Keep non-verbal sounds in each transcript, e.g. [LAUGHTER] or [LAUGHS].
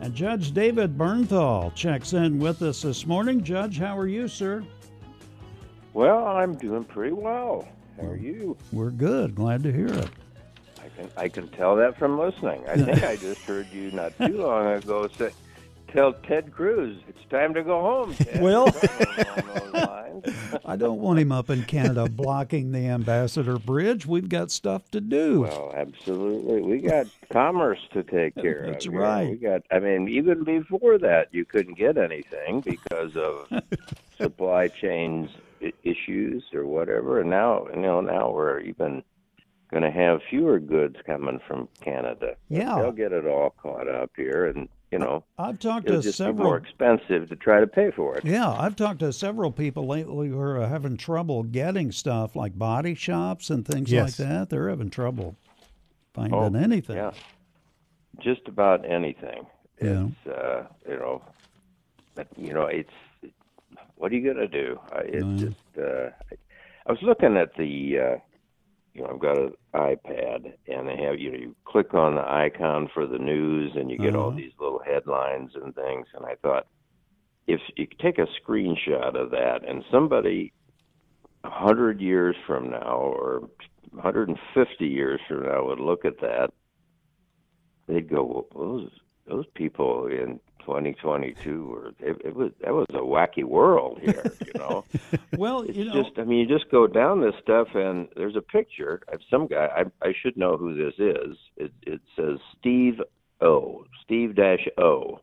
And Judge David Bernthal checks in with us this morning. Judge, how are you, sir? Well, I'm doing pretty well. How are you? We're good. Glad to hear it. I can I can tell that from listening. I think I just [LAUGHS] heard you not too long ago say, "Tell Ted Cruz it's time to go home." Ted. Well- [LAUGHS] Something along those lines. I don't want him up in Canada [LAUGHS] blocking the Ambassador Bridge. We've got stuff to do. Well, absolutely. We got commerce to take care That's of. That's right. We got. I mean, even before that, you couldn't get anything because of [LAUGHS] supply chains issues or whatever. And now, you know, now we're even going to have fewer goods coming from Canada. Yeah. they'll get it all caught up here, and you know, I've talked it'll to just be several. more expensive to try to pay for it. Yeah, I've talked to several people lately who are having trouble getting stuff like body shops and things Yes. like that. They're having trouble finding Oh, anything. Yeah, just about anything. Yeah. It's uh, you know, but, you know, it's what are you gonna do? It's Mm. just. Uh, I, I was looking at the. You know, I've got an iPad, and they have you know, you click on the icon for the news, and you get all Uh-huh. these little headlines and things. And I thought, if you take a screenshot of that, and somebody a hundred years from now or 150 years from now would look at that, they'd go, well, "Those those people in 2022 were it, it was that was a wacky world here." You know, [LAUGHS] Well, it's you know, just I mean, you just go down this stuff, and there's a picture of some guy. I I should know who this is. It it says Steve O. Steve Dash O.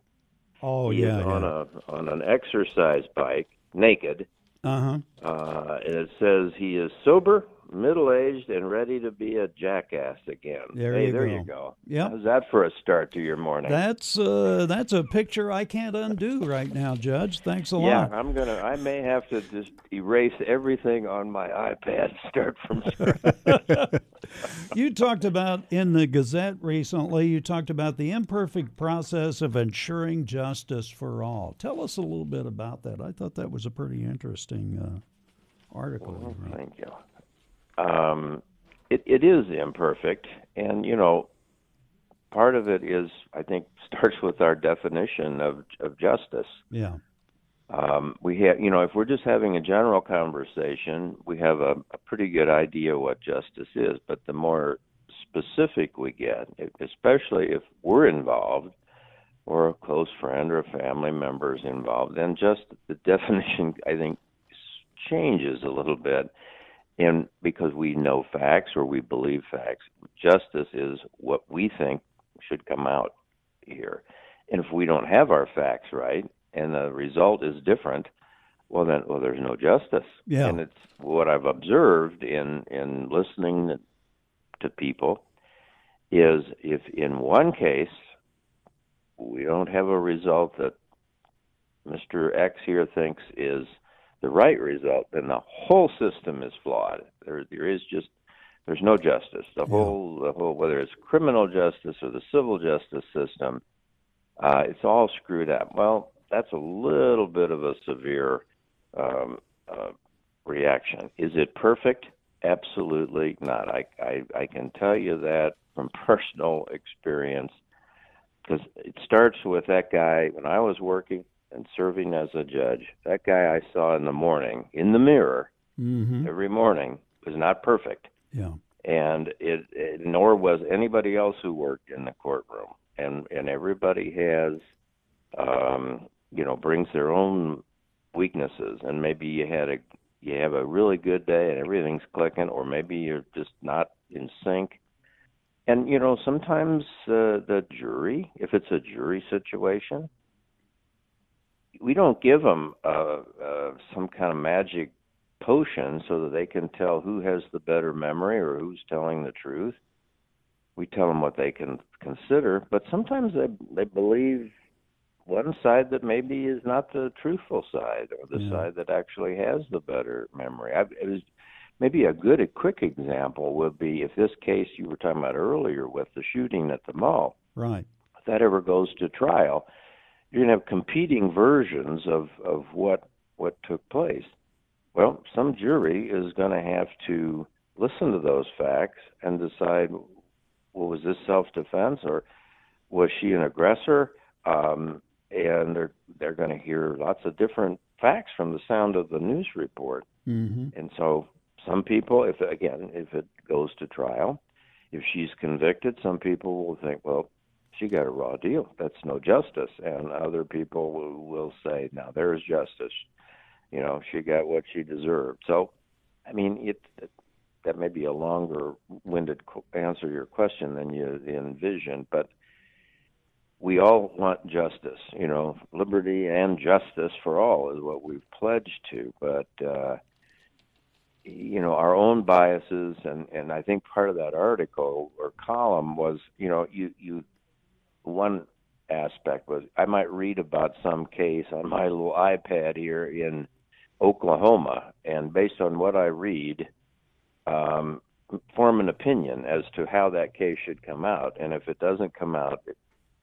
oh He yeah, is on yeah. a on an exercise bike, naked. uh huh. Uh, and it says he is sober, middle aged, and ready to be a jackass again. There hey, you there go. you go. Yep. How's that for a start to your morning? That's uh, that's a picture I can't undo right now, Judge. Thanks a yeah, lot. Yeah, I'm gonna. I may have to just erase everything on my iPad. Start from [LAUGHS] scratch. You talked about in the Gazette recently. You talked about the imperfect process of ensuring justice for all. Tell us a little bit about that. I thought that was a pretty interesting uh, article. wrote. Thank you. Um, it, it is imperfect, and you know, part of it is I think [LAUGHS] starts with our definition of of justice. Yeah. um, we have, you know, if we're just having a general conversation, we have a, a pretty good idea what justice is. But the more specific we get, especially if we're involved, or a close friend or a family member is involved, then just the [LAUGHS] definition, I think, changes a little bit. And because we know facts or we believe facts, justice is what we think should come out here. And if we don't have our facts right, and the result is different, well then well there's no justice. Yeah. And it's what I've observed in in listening to people is if in one case we don't have a result that Mr. X here thinks is the right result, then the whole system is flawed. There there is just there's no justice. The whole the whole whether it's criminal justice or the civil justice system, uh, it's all screwed up. Well, that's a little bit of a severe um, uh, reaction. Is it perfect? Absolutely not. I, I I can tell you that from [LAUGHS] personal experience because it starts with that guy when I was working and serving as a judge. That guy I saw in the morning in the mirror Mm-hmm. every morning was not perfect Yeah. and it, it nor was anybody else who worked in the courtroom and and everybody has um you know brings their own weaknesses and maybe you had a you have a really good day and everything's clicking or maybe you're just not in sync and you know sometimes uh, the jury if it's a jury situation we don't give them uh, uh, some kind of magic potion so that they can tell who has the better memory or who's telling the truth. We tell them what they can consider, but sometimes they they believe one side that maybe is not the truthful side or the Yeah. side that actually has the better memory. I, it was maybe a good, a quick example would be if this case you were talking about earlier with the shooting at the mall, Right. if that ever goes to trial, you're going to have competing versions of of what what took place. Well, some jury is going to have to listen to those facts and decide, well, was this self-defense or was she an aggressor? Um, and they're they're going to hear lots of different facts from the sound of the news report. Mm-hmm. And so some people, if again, if it goes to trial, if she's convicted, some people will think, well, she got a raw deal. That's no justice. And other people will, will say, now there's justice. You know, she got what she deserved. So, I mean, it, it that may be a longer-winded answer to your question than you envisioned, but we all want justice. You know, liberty and justice for all is what we've pledged to. But uh, you know, our own biases, and and I think part of that article or column was, you know, you you one aspect was I might read about some case on my little iPad here in Oklahoma, and based on what I read, um, form an opinion as to how that case should come out. And if it doesn't come out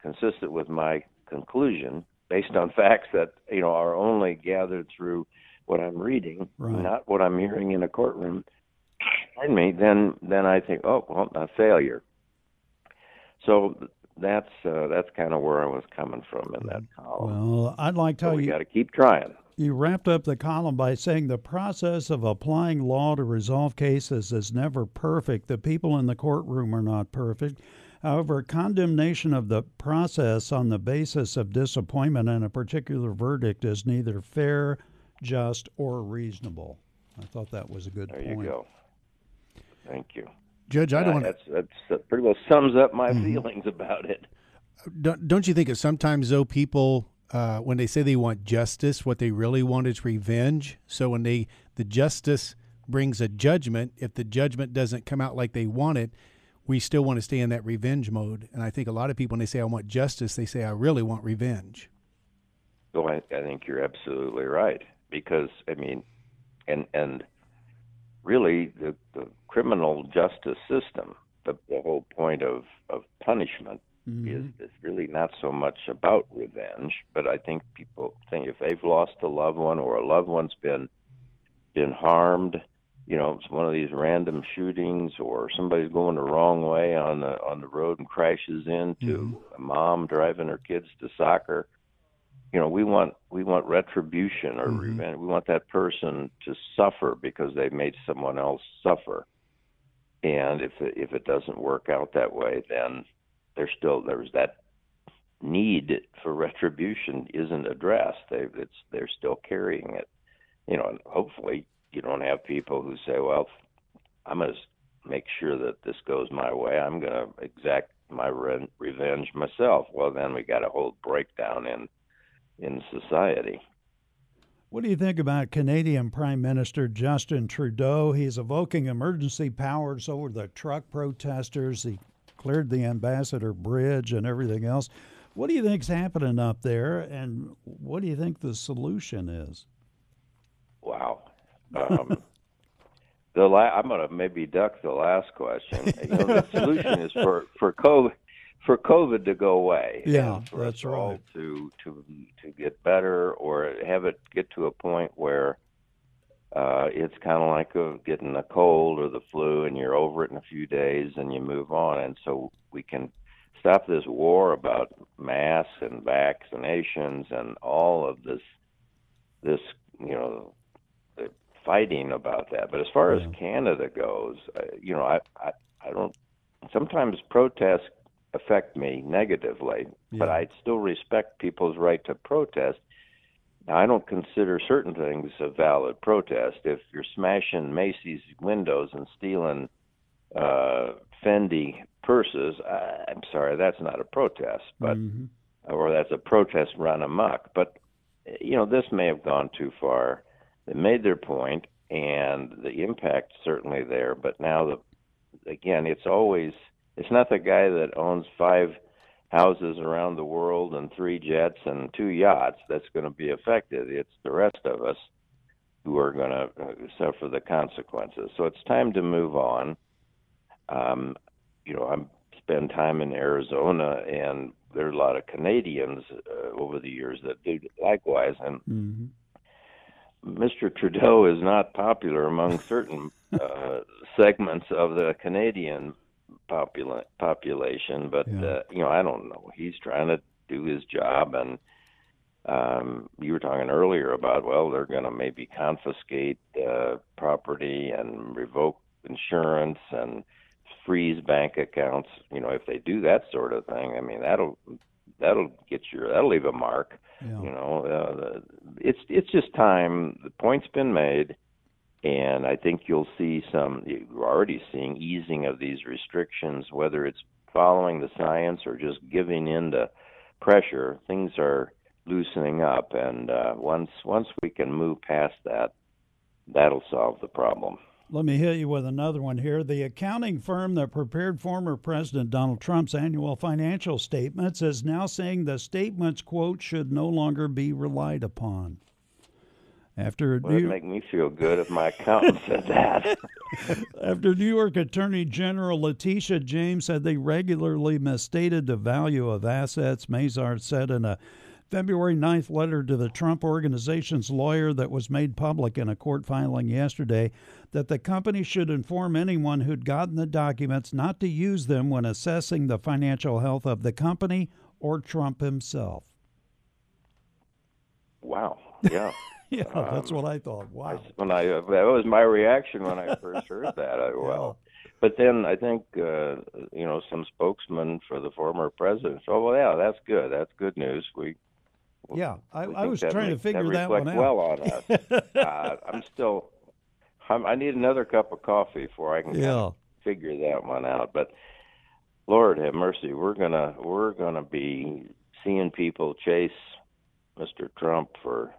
consistent with my conclusion, based on [LAUGHS] facts that you know are only gathered through what I'm reading, Right. not what I'm hearing in a courtroom, pardon me, then then I think, oh well, a failure. So that's uh, that's kind of where I was coming from in that column. Well, I'd like to so tell we you. got to keep trying. You wrapped up the column by saying the process of applying law to resolve cases is never perfect. The people in the courtroom are not perfect. However, condemnation of the process on the basis of disappointment in a particular verdict is neither fair, just, or reasonable. I thought that was a good There point. There you go. Thank you. Judge, I Uh, don't want that's that's that pretty well sums up my Mm-hmm. feelings about it. don't, don't you think that sometimes though people uh, when they say they want justice what they really want is revenge so when they the justice brings a judgment if the judgment doesn't come out like they want it we still want to stay in that revenge mode and i think a lot of people when they say i want justice they say i really want revenge Well, I, I think you're absolutely right because I mean, and and really the the criminal justice system, the the whole point of of punishment mm-hmm. is is really not so much about revenge, but I think people think if they've lost a loved one or a loved one's been been harmed, you know, it's one of these random shootings or somebody's going the wrong way on the on the road and crashes into mm-hmm. a mom driving her kids to soccer you know we want we want retribution or mm-hmm. revenge. We want that person to suffer because they made someone else suffer and if it, if it doesn't work out that way then there's still there's that need for retribution isn't addressed. They it's they're still carrying it. You know and hopefully you don't have people who say well i'm going to make sure that this goes my way. I'm going to exact my re- revenge myself. Well then we got a whole breakdown in in society. What do you think about Canadian Prime Minister Justin Trudeau? He's evoking emergency powers over the truck protesters. He cleared the Ambassador Bridge and everything else. What do you think's happening up there, and what do you think the solution is? Wow. Um, [LAUGHS] the la- I'm going to maybe duck the last question. You know, the solution is for for COVID for COVID to go away. Yeah, for that's us all right. To to to get better or have it get to a point where uh, it's kind of like a, getting a cold or the flu, and you're over it in a few days, and you move on. And so we can stop this war about masks and vaccinations and all of this this you know the fighting about that. But as far as Canada goes, uh, you know, I, I I don't. Sometimes protests affect me negatively, but Yeah. I still respect people's right to protest. Now, I don't consider certain things a valid protest. If you're smashing Macy's windows and stealing uh, Fendi purses, I, I'm sorry, that's not a protest. But Mhm. or that's a protest run amok. But you know, this may have gone too far. They made their point, and the impact certainly there. But now, the again, it's always it's not the guy that owns five houses around the world and three jets and two yachts that's going to be affected. It's the rest of us who are going to uh, suffer the consequences. So it's time to move on. Um, you know, I spend time in Arizona, and there's a lot of Canadians uh, over the years that do likewise. And Mm-hmm. Mr. Trudeau is not popular among certain uh, segments of the Canadian popula- population, but Yeah. uh, you know, I don't know. He's trying to do his job, and um, you were talking earlier about well, they're going to maybe confiscate uh, property and revoke insurance and freeze bank accounts. You know, if they do that sort of thing, I mean, that'll that'll get your that'll leave a mark. Yeah. You know, uh, the- it's it's just time. The point's been made, and I think you'll see some. You're already seeing easing of these restrictions, whether it's following the science or just giving in to pressure. Things are loosening up, and uh, once once we can move past that, that'll solve the problem. Let me hit you with another one here. The accounting firm that prepared former President Donald Trump's annual financial statements is now saying the statements, quote, should no longer be relied upon. After Well, it'd make me feel good if my accountant said that. [LAUGHS] after New York Attorney General Letitia James said they regularly misstated the value of assets, Mazars said in a February 9th letter to the Trump organization's lawyer that was made public in a court filing yesterday that the company should inform anyone who'd gotten the documents not to use them when assessing the financial health of the company or Trump himself. wow. Yeah. [LAUGHS] Yeah, that's what I thought. Wow. when I that was my reaction when I first heard that. I, [LAUGHS] well, but then I think uh, you know some spokesman for the former president. So well, yeah, that's good. That's good news. We Yeah, I, I was that trying to figure that, reflects one out. well on us. uh, I'm still. I'm, I need another cup of coffee before I can kind of figure that one out. But Lord have mercy, we're gonna we're gonna be seeing people chase Mr. Trump for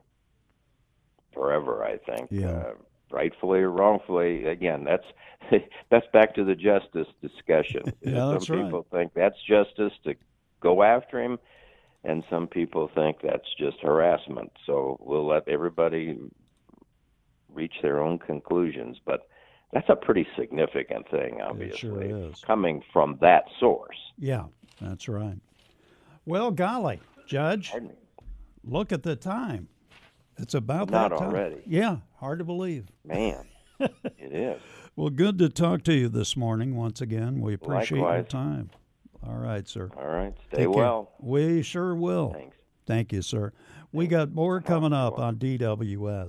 forever. I think. Yeah. Uh, rightfully or wrongfully, again, that's [LAUGHS] that's back to the justice discussion. [LAUGHS] Yeah, that's Some right. people think that's justice to go after him, and some people think that's just harassment. So we'll let everybody reach their own conclusions, but that's a pretty significant thing, obviously, sure coming from that source. Yeah, that's right. Well, golly, Judge, look at the time. It's about Not that time. already. Yeah, hard to believe. Man, it is. [LAUGHS] Well, good to talk to you this morning once again. We appreciate your Likewise. time. All right, sir. All right, stay Take care. well. We sure will. Thanks. Thank you, sir. We got more coming up on DWS.